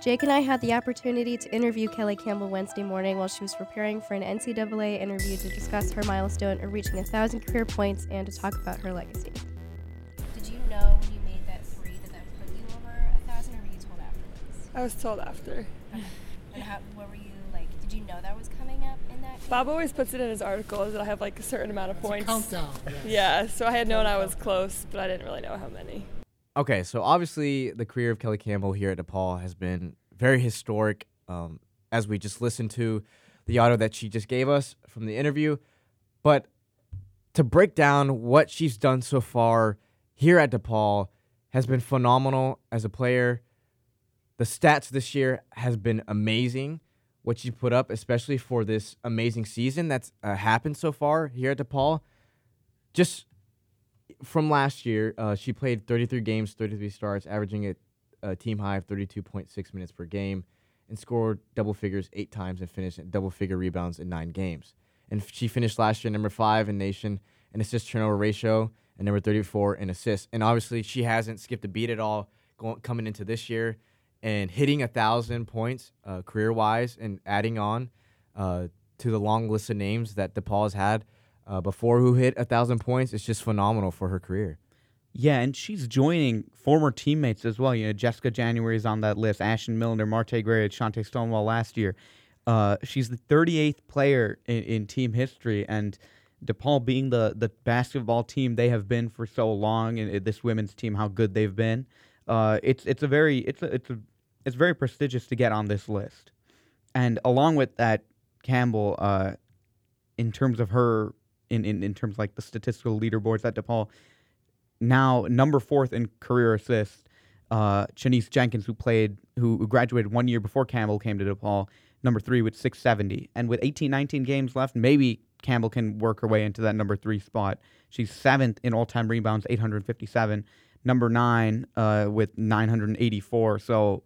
Jake and I had the opportunity to interview Kelly Campbell Wednesday morning while she was preparing for an NCAA interview to discuss her milestone of reaching a thousand career points and to talk about her legacy. Did you know when you made that three that that put you over a thousand, or were you told afterwards? I was told after. And how, what were you like? Did you know that was coming up in that? Bob always puts it in his articles that I have like a certain amount of It's a points. countdown. yes. Yeah, so I had known I was close, but I didn't really know how many. Okay, so obviously the career of Kelly Campbell here at DePaul has been very historic. Um, as we just listened to the audio that she just gave us from the interview, but to break down what she's done so far here at DePaul has been phenomenal as a player. The stats this year has been amazing. What she put up, especially for this amazing season that's uh, happened so far here at DePaul, just from last year, uh, she played 33 games, 33 starts, averaging a, a team high of 32.6 minutes per game, and scored double figures eight times and finished double figure rebounds in nine games. And she finished last year number five in nation in assist turnover ratio and number 34 in assists. And obviously, she hasn't skipped a beat at all going, coming into this year and hitting a thousand points uh, career wise and adding on uh, to the long list of names that DePaul has had uh, before who hit a thousand points. It's just phenomenal for her career. Yeah, and she's joining former teammates as well. You know, Jessica January is on that list. Ashton Millender, Marte Gray, Chante Stonewall last year. Uh, she's the 38th player in, in team history, and DePaul being the the basketball team they have been for so long, and this women's team, how good they've been. Uh, it's it's a very it's a, it's a it's very prestigious to get on this list, and along with that, Campbell, uh, in terms of her in, in in terms of like the statistical leaderboards at DePaul, now number fourth in career assists. Uh, Chanise Jenkins, who played, who, who graduated one year before Campbell came to DePaul, number three with 670. And with 18, 19 games left, maybe Campbell can work her way into that number three spot. She's seventh in all time rebounds, 857. Number nine uh, with 984. So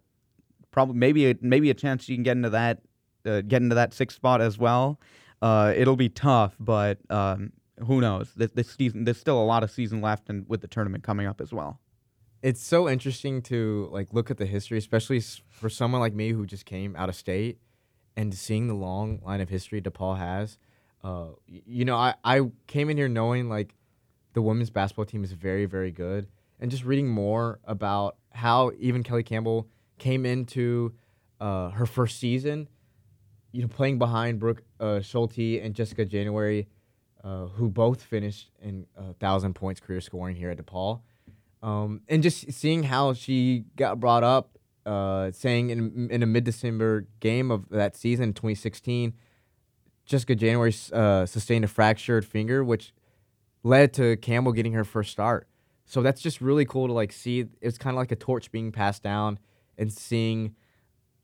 probably maybe a, maybe a chance she can get into that uh, get into that sixth spot as well. Uh, it'll be tough, but um, who knows? This, this season, there's still a lot of season left, and with the tournament coming up as well. It's so interesting to like look at the history, especially for someone like me who just came out of state and seeing the long line of history DePaul has. Uh, you know, I, I came in here knowing like the women's basketball team is very, very good. And just reading more about how even Kelly Campbell came into uh, her first season, you know, playing behind Brooke uh, Schulte and Jessica January, uh, who both finished in a thousand points career scoring here at DePaul. Um, and just seeing how she got brought up, uh, saying in, in a mid December game of that season, 2016, Jessica January uh, sustained a fractured finger, which led to Campbell getting her first start. So that's just really cool to like see. It's kind of like a torch being passed down and seeing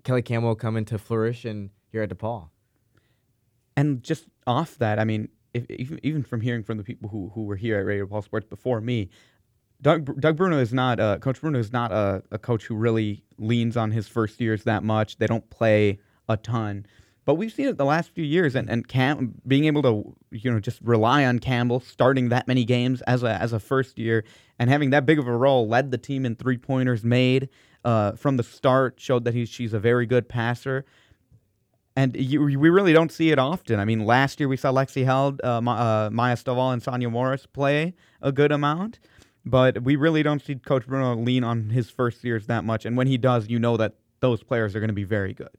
Kelly Campbell come into flourish here at DePaul. And just off that, I mean, if, even even from hearing from the people who, who were here at Radio Paul Sports before me, Doug Doug Bruno is not uh, Coach Bruno is not a, a coach who really leans on his first years that much. They don't play a ton, but we've seen it the last few years, and and Cam being able to you know just rely on Campbell starting that many games as a as a first year and having that big of a role led the team in three pointers made uh, from the start showed that he's she's a very good passer. And you, we really don't see it often. I mean, last year we saw Lexi Held, uh, Ma- uh, Maya Stovall, and Sonia Morris play a good amount, but we really don't see Coach Bruno lean on his first years that much. And when he does, you know that those players are going to be very good.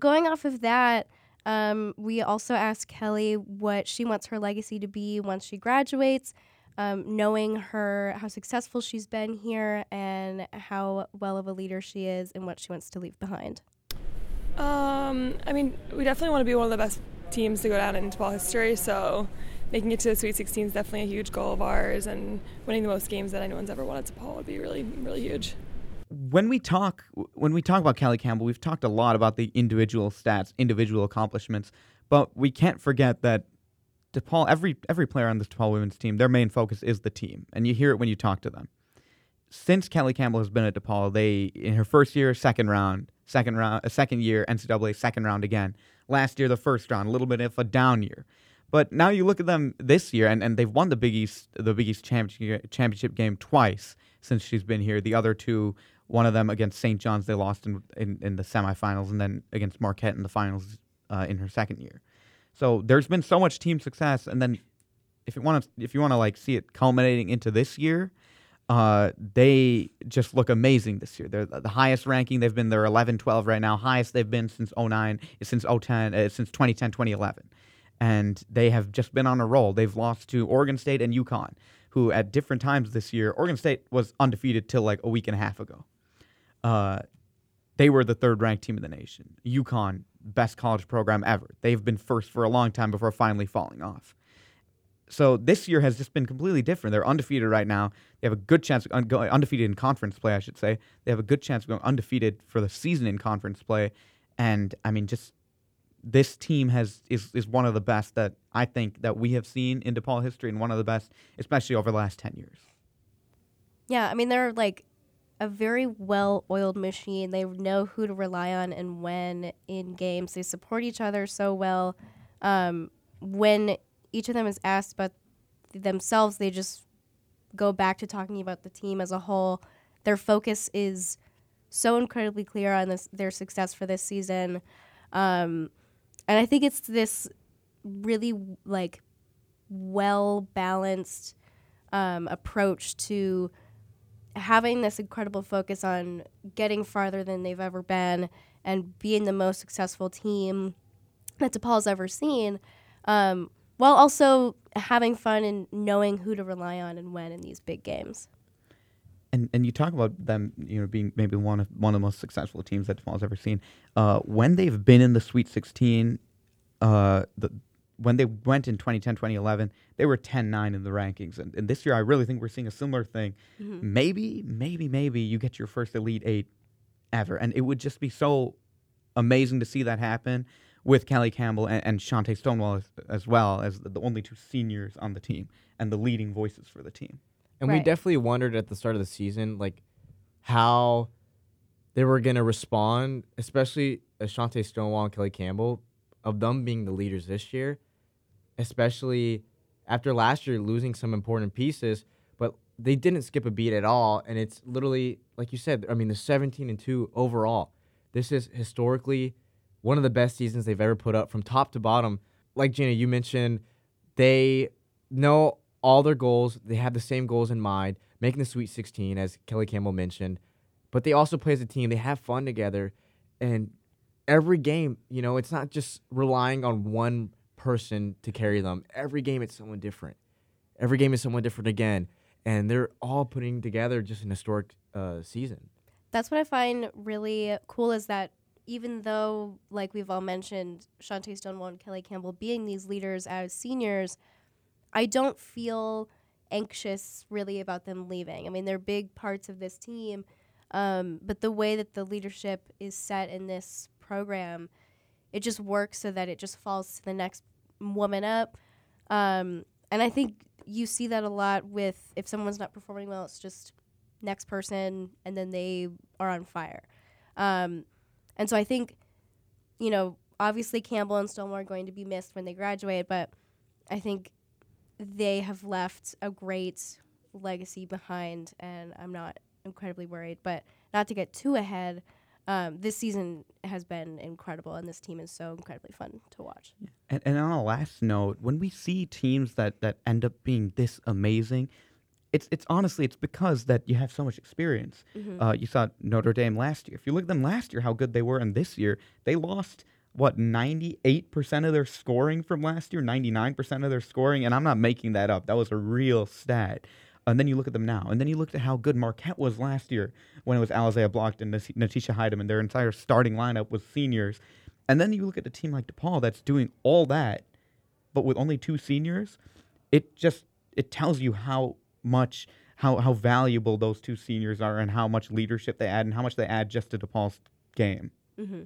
Going off of that, um, we also asked Kelly what she wants her legacy to be once she graduates, um, knowing her how successful she's been here and how well of a leader she is and what she wants to leave behind. Um, I mean, we definitely want to be one of the best teams to go down in ball history. So, making it to the Sweet 16 is definitely a huge goal of ours, and winning the most games that anyone's ever won at DePaul would be really, really huge. When we talk when we talk about Kelly Campbell, we've talked a lot about the individual stats, individual accomplishments, but we can't forget that DePaul every every player on this DePaul women's team, their main focus is the team, and you hear it when you talk to them. Since Kelly Campbell has been at DePaul, they in her first year, second round, second round, a second year NCAA second round again. Last year, the first round, a little bit of a down year. But now you look at them this year, and, and they've won the Big East the Big East championship championship game twice since she's been here. The other two One of them against St. John's, they lost in, in, in the semifinals, and then against Marquette in the finals uh, in her second year. So there's been so much team success, and then if you want to if you want to like see it culminating into this year, uh, they just look amazing this year. They're the highest ranking. They've been they're 11, 12 right now. Highest they've been since 09, since 010, uh, since 2010, 2011. And they have just been on a roll. They've lost to Oregon State and UConn, who at different times this year, Oregon State was undefeated till like a week and a half ago. Uh, they were the third ranked team in the nation. UConn, best college program ever. They've been first for a long time before finally falling off. So this year has just been completely different. They're undefeated right now. They have a good chance undefeated in conference play, I should say. They have a good chance of going undefeated for the season in conference play. And I mean, just this team has is, is one of the best that I think that we have seen in DePaul history, and one of the best, especially over the last ten years. Yeah, I mean they're like a very well-oiled machine. They know who to rely on and when in games. They support each other so well. Um, when each of them is asked about themselves, they just go back to talking about the team as a whole. Their focus is so incredibly clear on this, their success for this season. Um, and I think it's this really like well balanced um, approach to having this incredible focus on getting farther than they've ever been and being the most successful team that DePaul's ever seen, um, while also having fun and knowing who to rely on and when in these big games. And and you talk about them, you know, being maybe one of one of the most successful teams that DePaul's ever seen. Uh, when they've been in the Sweet 16, uh, the when they went in 2010, 2011, they were 10 9 in the rankings. And, and this year, I really think we're seeing a similar thing. Mm-hmm. Maybe, maybe, maybe you get your first Elite Eight ever. And it would just be so amazing to see that happen with Kelly Campbell and, and Chante Stonewall as, as well as the, the, only two seniors on the team and the leading voices for the team. And right. we definitely wondered at the start of the season, like, how they were going to respond, especially Chante Stonewall and Kelly Campbell, of them being the leaders this year especially after last year losing some important pieces, but they didn't skip a beat at all. And it's literally, like you said, I mean, the 17 and 2 overall. This is historically one of the best seasons they've ever put up from top to bottom. Like Gina, you mentioned, they know all their goals. They have the same goals in mind, making the Sweet 16, as Kelly Campbell mentioned. But they also play as a team. They have fun together. And every game, you know, it's not just relying on one person to carry them. Every game it's someone different. Every game is someone different again, and they're all putting together just an historic uh, season. That's what I find really cool is that even though, like we've all mentioned, Chante Stonewall and Kelly Campbell being these leaders as seniors, I don't feel anxious really about them leaving. I mean, they're big parts of this team, um, but the way that the leadership is set in this program, it just works so that it just falls to the next woman up. Um, and I think you see that a lot with if someone's not performing well, it's just next person, and then they are on fire. Um, and so I think, you know, obviously Campbell and Stonewall are going to be missed when they graduate, but I think they have left a great legacy behind, and I'm not incredibly worried. But not to get too ahead, um, this season has been incredible, and this team is so incredibly fun to watch. And, and on a last note, when we see teams that, that end up being this amazing, it's it's honestly it's because that you have so much experience. Mm-hmm. Uh, you saw Notre Dame last year. If you look at them last year, how good they were, and this year they lost what 98% of their scoring from last year, 99% of their scoring, and I'm not making that up. That was a real stat. And then you look at them now. And then you look at how good Marquette was last year when it was Allazia Blockton and Natisha Hiedeman. Their entire starting lineup was seniors. And then you look at a team like DePaul that's doing all that, but with only two seniors. It just it tells you how much how how valuable those two seniors are and how much leadership they add and how much they add just to DePaul's game. Mm-hmm.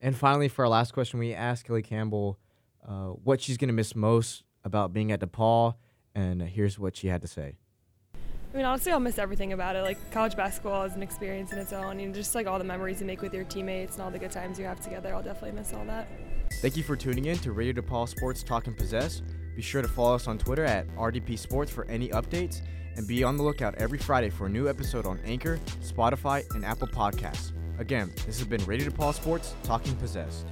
And finally, for our last question, we asked Kelly Campbell uh, what she's going to miss most about being at DePaul, and here's what she had to say. I mean, honestly, I'll miss everything about it. Like college basketball is an experience in its own, and just like all the memories you make with your teammates and all the good times you have together. I'll definitely miss all that. Thank you for tuning in to Radio DePaul Sports Talk and Possess. Be sure to follow us on Twitter at RDP Sports for any updates. and be on the lookout every Friday for a new episode on Anchor, Spotify, and Apple Podcasts. Again, this has been Radio DePaul Sports Talking Possessed.